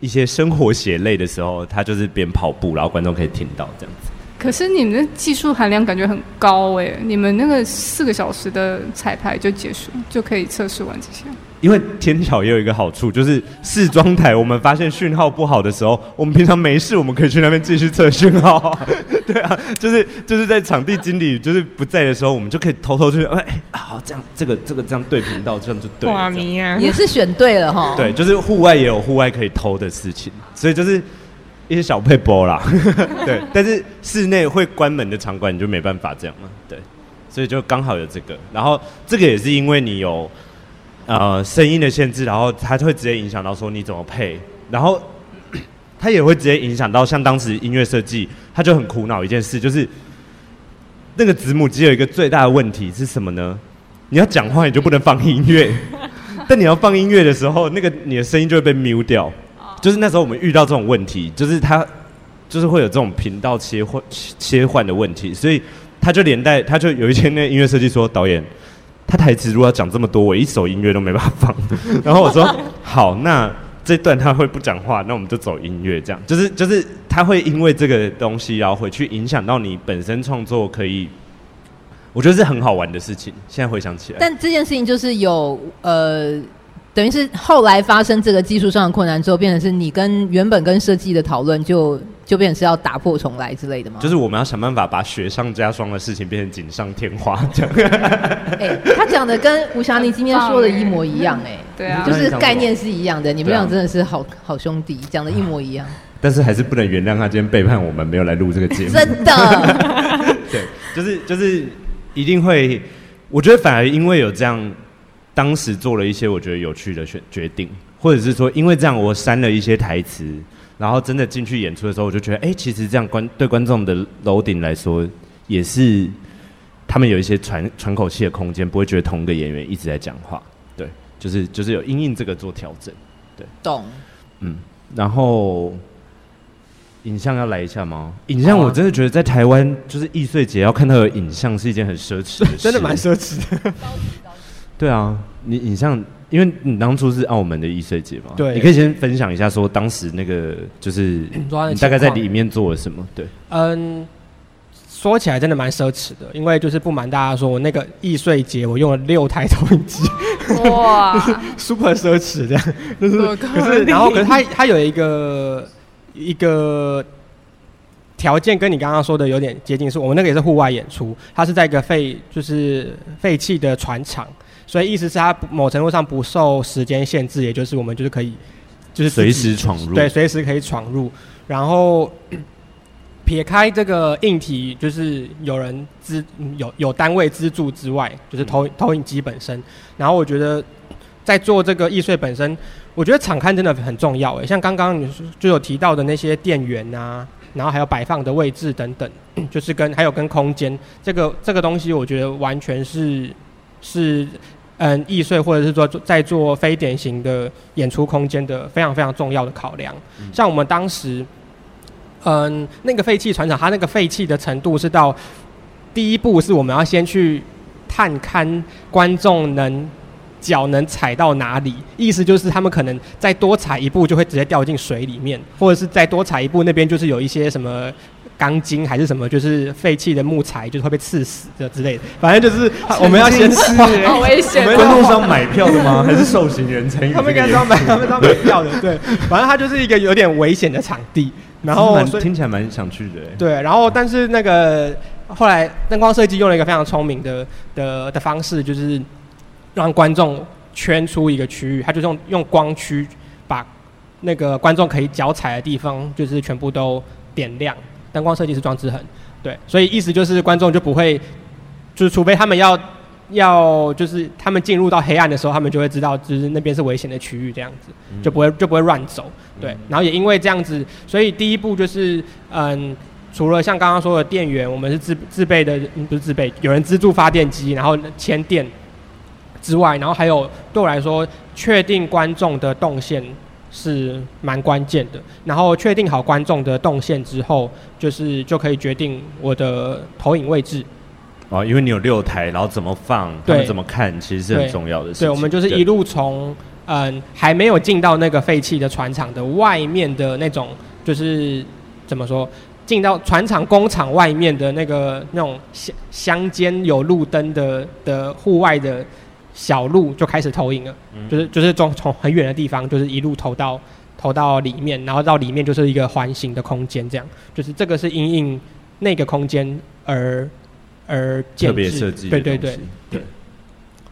一些生活血泪的时候，他就是边跑步，然后观众可以听到这样子。可是你们的技术含量感觉很高哎，你们那个四个小时的彩排就结束，就可以测试完这些。因为天桥也有一个好处，就是试装台，我们发现讯号不好的时候，我们平常没事，我们可以去那边继续测讯号。对啊，就是就是在场地经理就是不在的时候，我们就可以偷偷去，哎，好，这样这个这个这样对频道，这样就对。哇，迷啊！也是选对了哈。对，就是户外也有户外可以偷的事情，所以就是一些小配波啦。对，但是室内会关门的场馆你就没办法这样了。对，所以就刚好有这个，然后这个也是因为你有。呃，声音的限制，然后它就会直接影响到说你怎么配，然后它也会直接影响到像当时音乐设计，他就很苦恼一件事，就是那个子母机有一个最大的问题是什么呢？你要讲话你就不能放音乐，但你要放音乐的时候，那个你的声音就会被 mute 掉，就是那时候我们遇到这种问题，就是它就是会有这种频道切换切换的问题，所以他就连带他就有一天那个音乐设计说导演。他台词如果要讲这么多，我一首音乐都没办法放。然后我说好，那这段他会不讲话，那我们就走音乐，这样就是就是他会因为这个东西，然后回去影响到你本身创作，可以，我觉得是很好玩的事情。现在回想起来，但这件事情就是有呃，等于是后来发生这个技术上的困难之后，变成是你跟原本跟设计的讨论就。就变成是要打破重来之类的吗？就是我们要想办法把雪上加霜的事情变成锦上添花这样。哎、欸，他讲的跟吴霞妮今天说的一模一样哎、欸，对啊，就是概念是一样的。你们俩真的是好好兄弟，讲的一模一样。但是还是不能原谅他今天背叛我们，没有来录这个节目。真的，对，就是就是一定会。我觉得反而因为有这样，当时做了一些我觉得有趣的选决定，或者是说因为这样，我删了一些台词。然后真的进去演出的时候，我就觉得，哎，其实这样观对观众的楼顶来说，也是他们有一些喘喘口气的空间，不会觉得同一个演员一直在讲话。对，就是就是有因应这个做调整。对，懂。嗯，然后影像要来一下吗？影像我真的觉得在台湾就是易碎节要看到的影像是一件很奢侈的事，真的蛮奢侈的。对啊，你影像。因为你当初是澳门的易碎节嘛，对，你可以先分享一下，说当时那个就是你大概在里面做了什么？对，嗯，说起来真的蛮奢侈的，因为就是不瞒大家说，我那个易碎节我用了六台投影机，哇，super 奢侈这样，就是可是然后可是它它有一个一个条件跟你刚刚说的有点接近，是我们那个也是户外演出，它是在一个废就是废弃的船厂。所以意思是它某程度上不受时间限制，也就是我们就是可以，就是随时闯入，对，随时可以闯入。然后撇开这个硬体，就是有人资有有单位资助之外，就是投投影机本身。然后我觉得在做这个易碎本身，我觉得场勘真的很重要。诶，像刚刚你就有提到的那些电源啊，然后还有摆放的位置等等，就是跟还有跟空间这个这个东西，我觉得完全是是。嗯，易碎或者是说在做非典型的演出空间的非常非常重要的考量。嗯、像我们当时，嗯，那个废弃船厂，它那个废弃的程度是到第一步是我们要先去探勘观众能脚能踩到哪里，意思就是他们可能再多踩一步就会直接掉进水里面，或者是再多踩一步那边就是有一些什么。钢筋还是什么，就是废弃的木材，就是会被刺死的之类的。反正就是我们要先吃，好危险。观众是要买票的吗？还是受刑人参与？他们应该是要买，他们要买票的。对，反正它就是一个有点危险的场地。然后 听起来蛮想去的。对，然后但是那个后来灯光设计用了一个非常聪明的的的方式，就是让观众圈出一个区域，他就用用光区把那个观众可以脚踩的地方，就是全部都点亮。灯光设计是庄之恒，对，所以意思就是观众就不会，就是除非他们要要就是他们进入到黑暗的时候，他们就会知道就是那边是危险的区域，这样子就不会就不会乱走，对。然后也因为这样子，所以第一步就是嗯，除了像刚刚说的电源，我们是自自备的，不是自备，有人资助发电机，然后牵电之外，然后还有对我来说，确定观众的动线。是蛮关键的，然后确定好观众的动线之后，就是就可以决定我的投影位置。哦，因为你有六台，然后怎么放，他们怎么看，其实是很重要的事情。对，我们就是一路从嗯还没有进到那个废弃的船厂的外面的那种，就是怎么说，进到船厂工厂外面的那个那种乡乡间有路灯的的户外的。小路就开始投影了，嗯、就是就是从从很远的地方，就是一路投到投到里面，然后到里面就是一个环形的空间，这样，就是这个是因应那个空间而而建制，特别设计，对对对。对。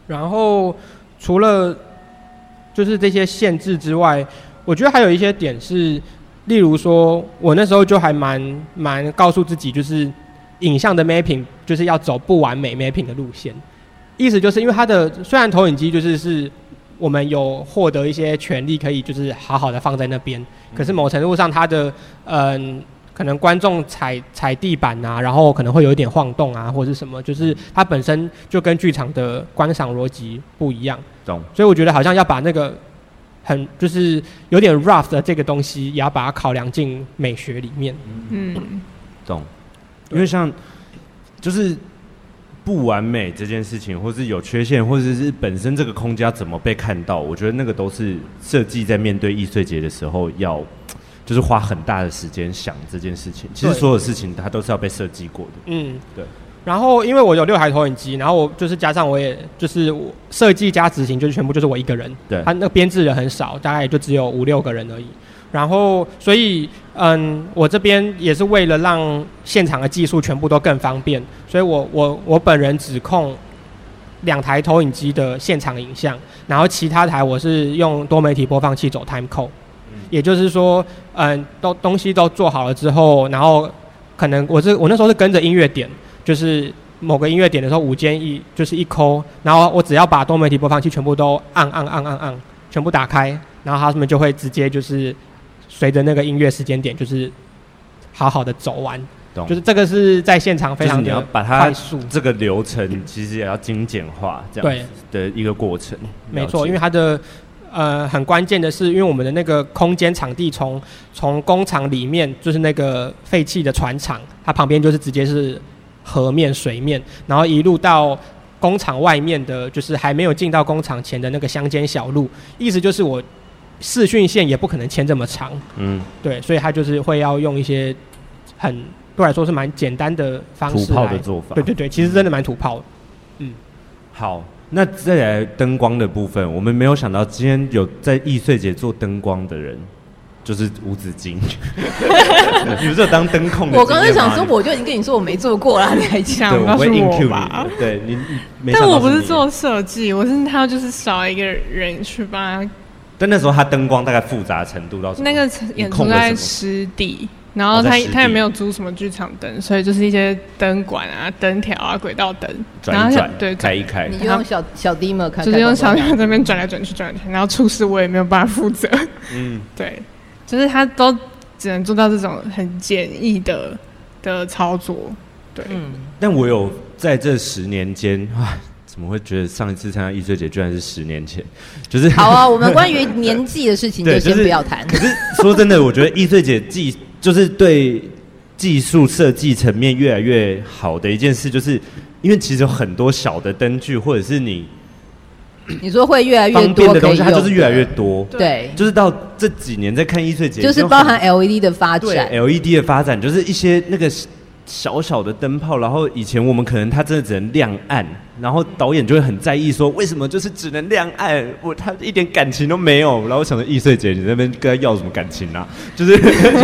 然后除了就是这些限制之外，我觉得还有一些点是，例如说，我那时候就还蛮蛮告诉自己，就是影像的 mapping 就是要走不完美 mapping 的路线。意思就是因为它的虽然投影机就是是我们有获得一些权利，可以就是好好的放在那边，可是某程度上它的嗯，可能观众踩踩地板啊，然后可能会有一点晃动啊，或者是什么，就是它本身就跟剧场的观赏逻辑不一样。懂。所以我觉得好像要把那个很就是有点 rough 的这个东西，也要把它考量进美学里面。嗯。懂。因为像就是。不完美这件事情，或是有缺陷，或者是本身这个空间要怎么被看到，我觉得那个都是设计在面对易碎节的时候要，就是花很大的时间想这件事情。其实所有事情它都是要被设计过的。嗯，对。然后因为我有六台投影机，然后我就是加上我也就是设计加执行，就是全部就是我一个人。对。他那编制人很少，大概也就只有五六个人而已。然后，所以，嗯，我这边也是为了让现场的技术全部都更方便，所以我我我本人只控两台投影机的现场影像，然后其他台我是用多媒体播放器走 time code，也就是说，嗯，都东西都做好了之后，然后可能我是我那时候是跟着音乐点，就是某个音乐点的时候，五间一就是一抠，然后我只要把多媒体播放器全部都按按按按按，全部打开，然后他们就会直接就是。随着那个音乐时间点，就是好好的走完，懂就是这个是在现场非常你要把它这个流程其实也要精简化，这样子的一个过程。没错，因为它的呃很关键的是，因为我们的那个空间场地从从工厂里面就是那个废弃的船厂，它旁边就是直接是河面水面，然后一路到工厂外面的，就是还没有进到工厂前的那个乡间小路，意思就是我。视讯线也不可能牵这么长，嗯，对，所以他就是会要用一些很对我来说是蛮简单的方式，土炮的做法，对对对，其实真的蛮土炮的，嗯。好，那再来灯光的部分，我们没有想到今天有在易碎节做灯光的人，就是吴子金，你不是有当灯控？我刚才想说，我就已经跟你说我没做过了，你还想告诉我吧？对你，但我不是做设计，我是他就是少一个人去帮他。但那时候它灯光大概复杂程度到什么？那个演出在湿地，然后他他也没有租什么剧场灯，所以就是一些灯管啊、灯条啊、轨道灯，转一转，对，开一开。你用小小 Dimo 看，就是用小 Dimo 这边转来转去转来转去，然后出事我也没有办法负责。嗯，对，就是他都只能做到这种很简易的的操作。对，嗯。但我有在这十年间啊。怎么会觉得上一次参加易碎节居然是十年前？就是好啊，我们关于年纪的事情 就先不要谈。可是说真的，我觉得易碎节技就是对技术设计层面越来越好的一件事，就是因为其实有很多小的灯具，或者是你你说会越来越方便的东西，它就是越来越多。对，就是到这几年在看易碎节，就是包含 LED 的发展，LED 的发展就是一些那个。小小的灯泡，然后以前我们可能它真的只能亮暗，然后导演就会很在意说，为什么就是只能亮暗，我他一点感情都没有。然后我想着易碎姐，你那边跟他要什么感情啊？就是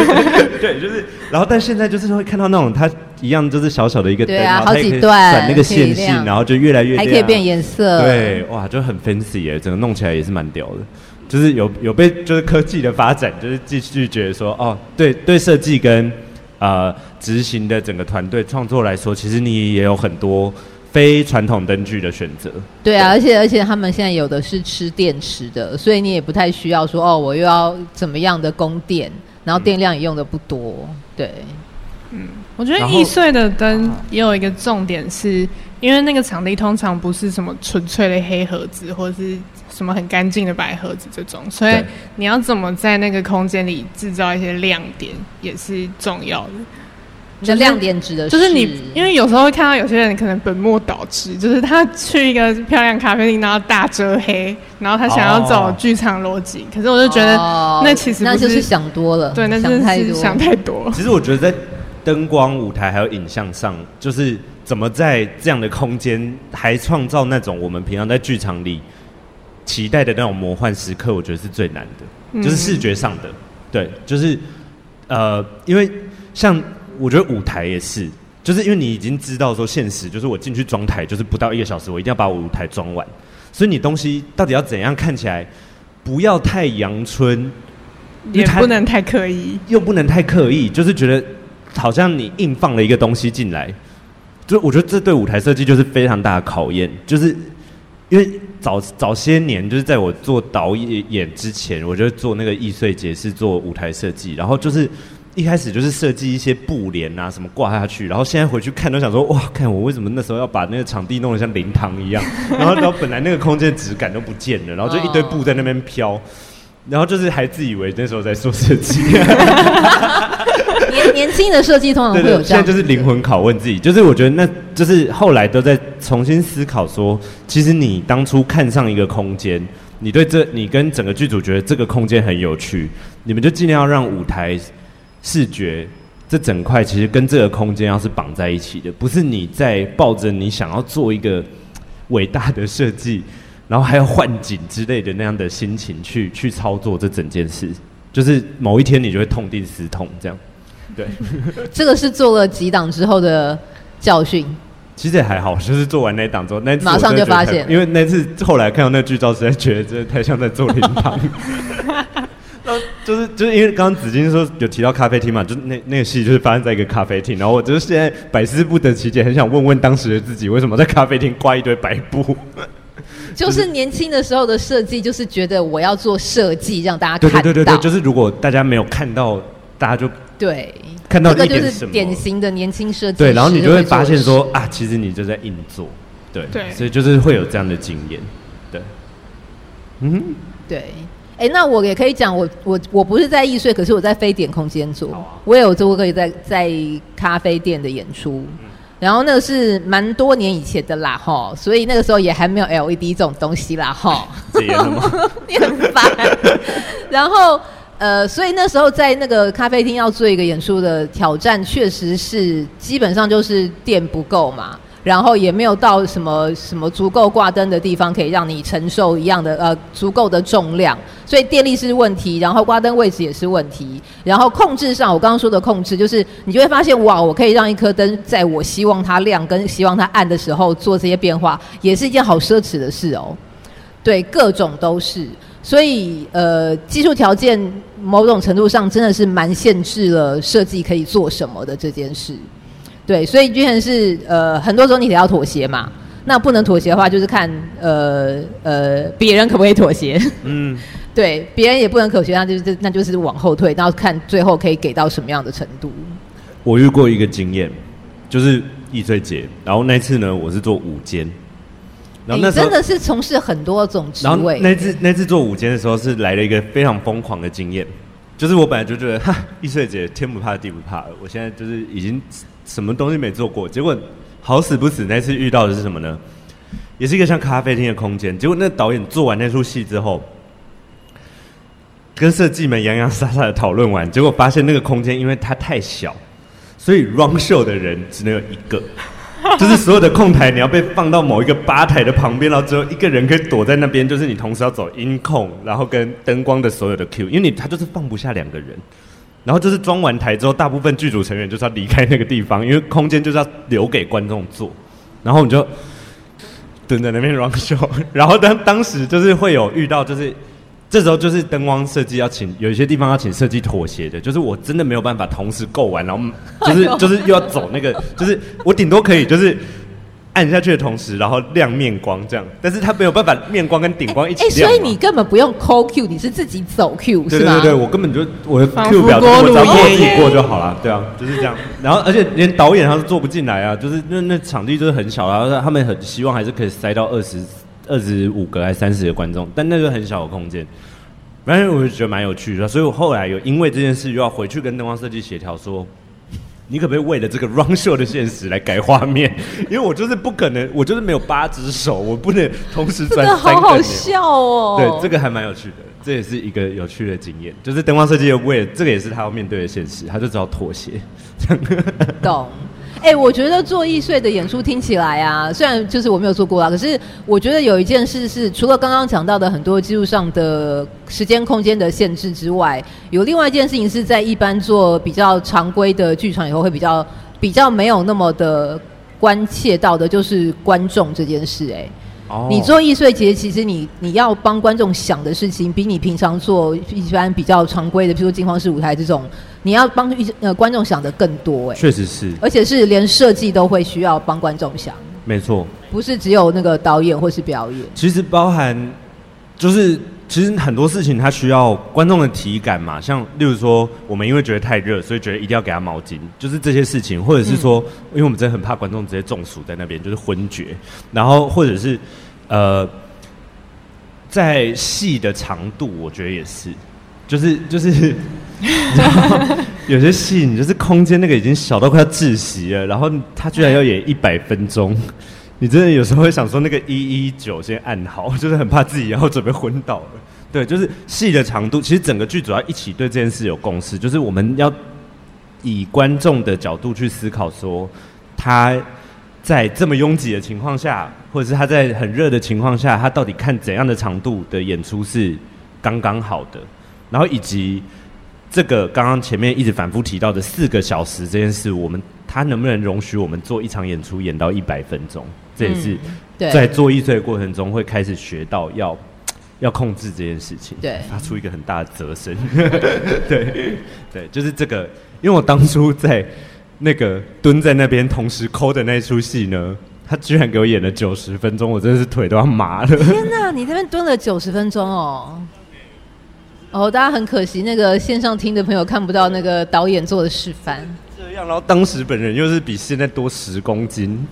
对，就是，然后但现在就是会看到那种它一样就是小小的一个灯，对啊，然后它可以转那个线性，然后就越来越亮，还可以变颜色，对，哇，就很 fancy 耶，整个弄起来也是蛮屌的，就是有有被就是科技的发展，就是继续觉得说，哦，对对，设计跟。呃，执行的整个团队创作来说，其实你也有很多非传统灯具的选择。对啊，对而且而且他们现在有的是吃电池的，所以你也不太需要说哦，我又要怎么样的供电，然后电量也用的不多。嗯、对，嗯，我觉得易碎的灯也有一个重点是，是因为那个场地通常不是什么纯粹的黑盒子，或者是。什么很干净的白盒子这种，所以你要怎么在那个空间里制造一些亮点也是重要的。你的亮点指的是，就是你，因为有时候会看到有些人可能本末倒置，就是他去一个漂亮咖啡厅，然后大遮黑，然后他想要走剧场逻辑，可是我就觉得那其实不是，那就是想多了，对，那就是想太多。想太多。其实我觉得在灯光、舞台还有影像上，就是怎么在这样的空间还创造那种我们平常在剧场里。期待的那种魔幻时刻，我觉得是最难的，嗯、就是视觉上的，对，就是呃，因为像我觉得舞台也是，就是因为你已经知道说现实，就是我进去装台就是不到一个小时，我一定要把我舞台装完，所以你东西到底要怎样看起来不要太阳春，也不能太刻意，又不能太刻意，就是觉得好像你硬放了一个东西进来，就我觉得这对舞台设计就是非常大的考验，就是。因为早早些年，就是在我做导演之前，我就做那个易碎节是做舞台设计，然后就是一开始就是设计一些布帘啊什么挂下去，然后现在回去看都想说哇，看我为什么那时候要把那个场地弄得像灵堂一样，然后然后本来那个空间质感都不见了，然后就一堆布在那边飘，然后就是还自以为那时候在做设计。你年轻的设计通常会有这样。现在就是灵魂拷问自己，就是我觉得那就是后来都在重新思考说，其实你当初看上一个空间，你对这你跟整个剧组觉得这个空间很有趣，你们就尽量要让舞台视觉这整块其实跟这个空间要是绑在一起的，不是你在抱着你想要做一个伟大的设计，然后还要换景之类的那样的心情去去操作这整件事。就是某一天你就会痛定思痛，这样，对。这个是做了几档之后的教训。其实也还好，就是做完那档之后，那马上就发现，因为那次后来看到那剧照，实在觉得真的太像在做灵堂。就是就是因为刚刚紫金说有提到咖啡厅嘛，就那那个戏就是发生在一个咖啡厅，然后我就是现在百思不得其解，很想问问当时的自己，为什么在咖啡厅挂一堆白布。就是年轻的时候的设计，就是觉得我要做设计，让大家看到。对对对对，就是如果大家没有看到，大家就对。看到这个就是典型的年轻设计。对，然后你就会发现说啊，其实你就在硬做，对对，所以就是会有这样的经验，对，嗯，对，哎，那我也可以讲，我我我不是在易碎，可是我在非典空间做，我也有做过可以在在咖啡店的演出。然后那个是蛮多年以前的啦，哈，所以那个时候也还没有 LED 这种东西啦，哈。你很烦。然后呃，所以那时候在那个咖啡厅要做一个演出的挑战，确实是基本上就是电不够嘛。然后也没有到什么什么足够挂灯的地方，可以让你承受一样的呃足够的重量，所以电力是问题，然后挂灯位置也是问题，然后控制上我刚刚说的控制，就是你就会发现哇，我可以让一颗灯在我希望它亮跟希望它暗的时候做这些变化，也是一件好奢侈的事哦。对，各种都是，所以呃技术条件某种程度上真的是蛮限制了设计可以做什么的这件事。对，所以居然是呃，很多时候你得要妥协嘛。那不能妥协的话，就是看呃呃别人可不可以妥协。嗯，对，别人也不能妥协，那就是那就是往后退，然后看最后可以给到什么样的程度。我遇过一个经验，就是易碎节，然后那次呢，我是做午间。然后那你真的是从事很多种职位。那次那次做午间的时候，是来了一个非常疯狂的经验，就是我本来就觉得哈，易碎姐天不怕地不怕，我现在就是已经。什么东西没做过？结果好死不死，那次遇到的是什么呢？也是一个像咖啡厅的空间。结果那导演做完那出戏之后，跟设计们洋洋洒洒的讨论完，结果发现那个空间因为它太小，所以 run show 的人只能有一个，就是所有的控台你要被放到某一个吧台的旁边，然后只有一个人可以躲在那边，就是你同时要走音控，然后跟灯光的所有的 Q，因为你他就是放不下两个人。然后就是装完台之后，大部分剧组成员就是要离开那个地方，因为空间就是要留给观众坐。然后你就蹲在那边 run show。然后当当时就是会有遇到，就是这时候就是灯光设计要请有一些地方要请设计妥协的，就是我真的没有办法同时够完，然后 就是就是又要走那个，就是我顶多可以就是。按下去的同时，然后亮面光这样，但是他没有办法面光跟顶光一起亮。哎、欸欸，所以你根本不用抠 Q，你是自己走 Q 是吗？对对对，我根本就我的 Q 表，我只要过自己过就好了。对啊，就是这样。然后而且连导演他都坐不进来啊，就是那那场地就是很小，然后他们很希望还是可以塞到二十二十五个还是三十个观众，但那个很小的空间，反正我就觉得蛮有趣的。所以我后来有因为这件事又要回去跟灯光设计协调说。你可不可以为了这个 run show 的现实来改画面？因为我就是不可能，我就是没有八只手，我不能同时转三个。好好笑哦！对，这个还蛮有趣的，这也是一个有趣的经验。就是灯光设计为了这个也是他要面对的现实，他就只好妥协。懂。哎、我觉得做易碎的演出听起来啊，虽然就是我没有做过啊，可是我觉得有一件事是，除了刚刚讲到的很多技术上的时间空间的限制之外，有另外一件事情是在一般做比较常规的剧场以后会比较比较没有那么的关切到的，就是观众这件事、欸。哎。Oh. 你做易碎节，其实你你要帮观众想的事情，比你平常做一般比较常规的，譬如说金黄式舞台这种，你要帮呃观众想的更多哎。确实是，而且是连设计都会需要帮观众想。没错，不是只有那个导演或是表演。其实包含就是其实很多事情它需要观众的体感嘛，像例如说我们因为觉得太热，所以觉得一定要给他毛巾，就是这些事情，或者是说，嗯、因为我们真的很怕观众直接中暑在那边，就是昏厥，然后或者是。呃，在戏的长度，我觉得也是，就是就是 有些戏你就是空间那个已经小到快要窒息了，然后他居然要演一百分钟，你真的有时候会想说那个一一九先按好，就是很怕自己要准备昏倒了。对，就是戏的长度，其实整个剧组要一起对这件事有共识，就是我们要以观众的角度去思考，说他在这么拥挤的情况下，或者是他在很热的情况下，他到底看怎样的长度的演出是刚刚好的，然后以及这个刚刚前面一直反复提到的四个小时这件事，我们他能不能容许我们做一场演出演到一百分钟？这也是在做艺术的过程中会开始学到要。要控制这件事情，对，发出一个很大的责声，对，对，就是这个。因为我当初在那个蹲在那边同时抠的那出戏呢，他居然给我演了九十分钟，我真的是腿都要麻了。天哪，你那边蹲了九十分钟哦！哦，大家很可惜，那个线上听的朋友看不到那个导演做的示范。这样，然后当时本人又是比现在多十公斤，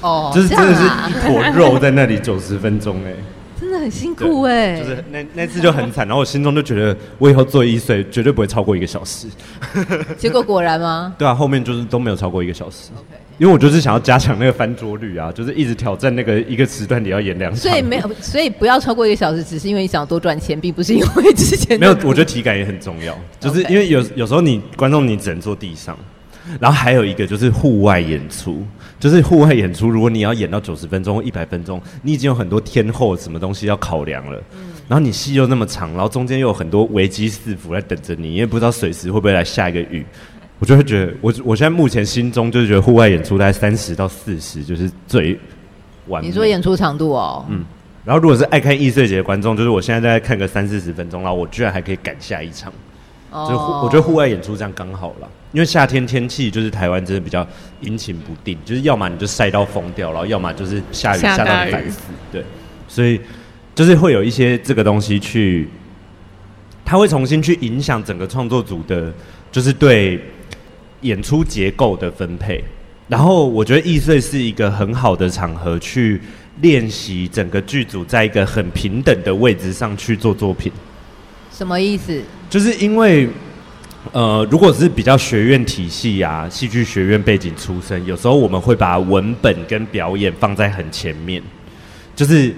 哦，就是真的是一坨肉在那里九十分钟哎。真的很辛苦哎、欸，就是那那次就很惨，然后我心中就觉得，我以后做一岁绝对不会超过一个小时。结果果然吗？对啊，后面就是都没有超过一个小时。因为我就是想要加强那个翻桌率啊，就是一直挑战那个一个时段你要演两场。所以没有，所以不要超过一个小时，只是因为你想要多赚钱，并不是因为之前没有。我觉得体感也很重要，就是因为有有时候你观众你只能坐地上。然后还有一个就是户外演出，就是户外演出，如果你要演到九十分钟、一百分钟，你已经有很多天后什么东西要考量了。嗯。然后你戏又那么长，然后中间又有很多危机四伏在等着你，因为不知道随时会不会来下一个雨。我就会觉得，我我现在目前心中就是觉得户外演出大概三十到四十就是最完美。你说演出长度哦？嗯。然后如果是爱看易碎节的观众，就是我现在在看个三四十分钟，然后我居然还可以赶下一场。哦。就我觉得户外演出这样刚好了。因为夏天天气就是台湾真的比较阴晴不定，就是要么你就晒到疯掉，然后要么就是下雨下到你烦死，对，所以就是会有一些这个东西去，它会重新去影响整个创作组的，就是对演出结构的分配。然后我觉得易碎是一个很好的场合去练习整个剧组在一个很平等的位置上去做作品。什么意思？就是因为。呃，如果是比较学院体系啊，戏剧学院背景出身，有时候我们会把文本跟表演放在很前面，就是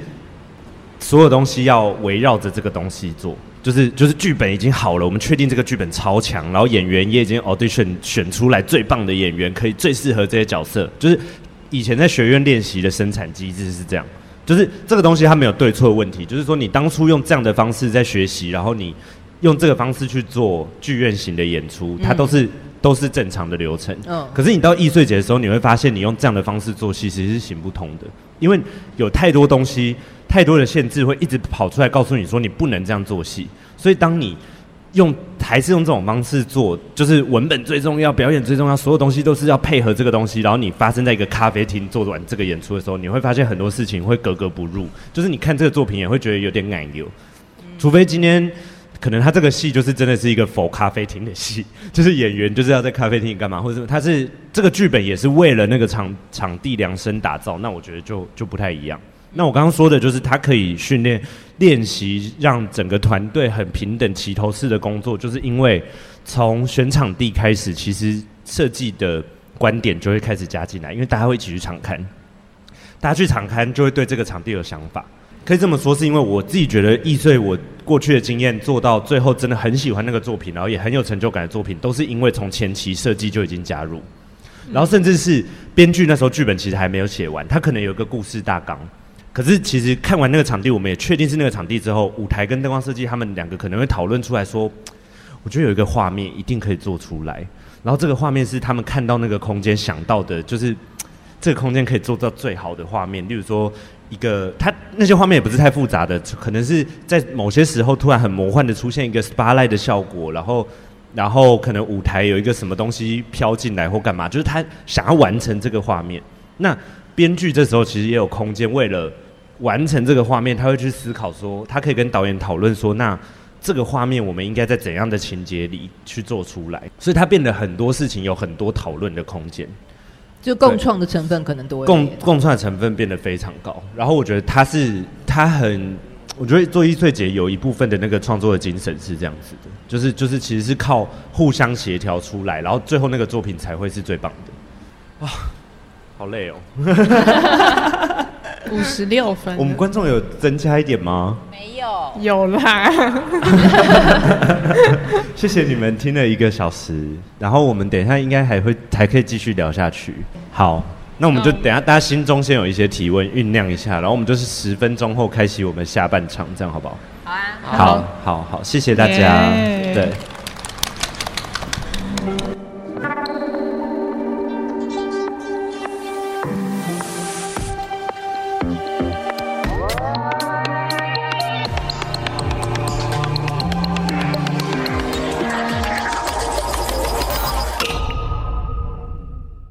所有东西要围绕着这个东西做，就是就是剧本已经好了，我们确定这个剧本超强，然后演员也已经 audition 选出来最棒的演员，可以最适合这些角色，就是以前在学院练习的生产机制是这样，就是这个东西它没有对错问题，就是说你当初用这样的方式在学习，然后你。用这个方式去做剧院型的演出，它都是、嗯、都是正常的流程。嗯，可是你到易碎节的时候，你会发现你用这样的方式做戏其实是行不通的，因为有太多东西、太多的限制会一直跑出来告诉你说你不能这样做戏。所以当你用还是用这种方式做，就是文本最重要，表演最重要，所有东西都是要配合这个东西。然后你发生在一个咖啡厅做完这个演出的时候，你会发现很多事情会格格不入，就是你看这个作品也会觉得有点奶油，除非今天。可能他这个戏就是真的是一个否咖啡厅的戏，就是演员就是要在咖啡厅干嘛，或者他是这个剧本也是为了那个场场地量身打造，那我觉得就就不太一样。那我刚刚说的就是他可以训练练习，让整个团队很平等齐头式的工作，就是因为从选场地开始，其实设计的观点就会开始加进来，因为大家会一起去场刊，大家去场刊就会对这个场地有想法。可以这么说，是因为我自己觉得易碎，我过去的经验做到最后，真的很喜欢那个作品，然后也很有成就感的作品，都是因为从前期设计就已经加入，然后甚至是编剧那时候剧本其实还没有写完，他可能有一个故事大纲，可是其实看完那个场地，我们也确定是那个场地之后，舞台跟灯光设计他们两个可能会讨论出来说，我觉得有一个画面一定可以做出来，然后这个画面是他们看到那个空间想到的，就是这个空间可以做到最好的画面，例如说。一个，它那些画面也不是太复杂的，可能是在某些时候突然很魔幻的出现一个 spotlight 的效果，然后，然后可能舞台有一个什么东西飘进来或干嘛，就是他想要完成这个画面。那编剧这时候其实也有空间，为了完成这个画面，他会去思考说，他可以跟导演讨论说，那这个画面我们应该在怎样的情节里去做出来，所以他变得很多事情有很多讨论的空间。就共创的成分可能多一点，共共创的成分变得非常高。然后我觉得他是他很，我觉得做易翠姐有一部分的那个创作的精神是这样子的，就是就是其实是靠互相协调出来，然后最后那个作品才会是最棒的。啊，好累哦。五十六分。我们观众有增加一点吗？没有。有啦。谢谢你们听了一个小时，然后我们等一下应该还会还可以继续聊下去。好。那我们就等下，大家心中先有一些提问，酝酿一下，然后我们就是十分钟后开启我们下半场，这样好不好？好啊，好，好好好，谢谢大家，yeah. 对。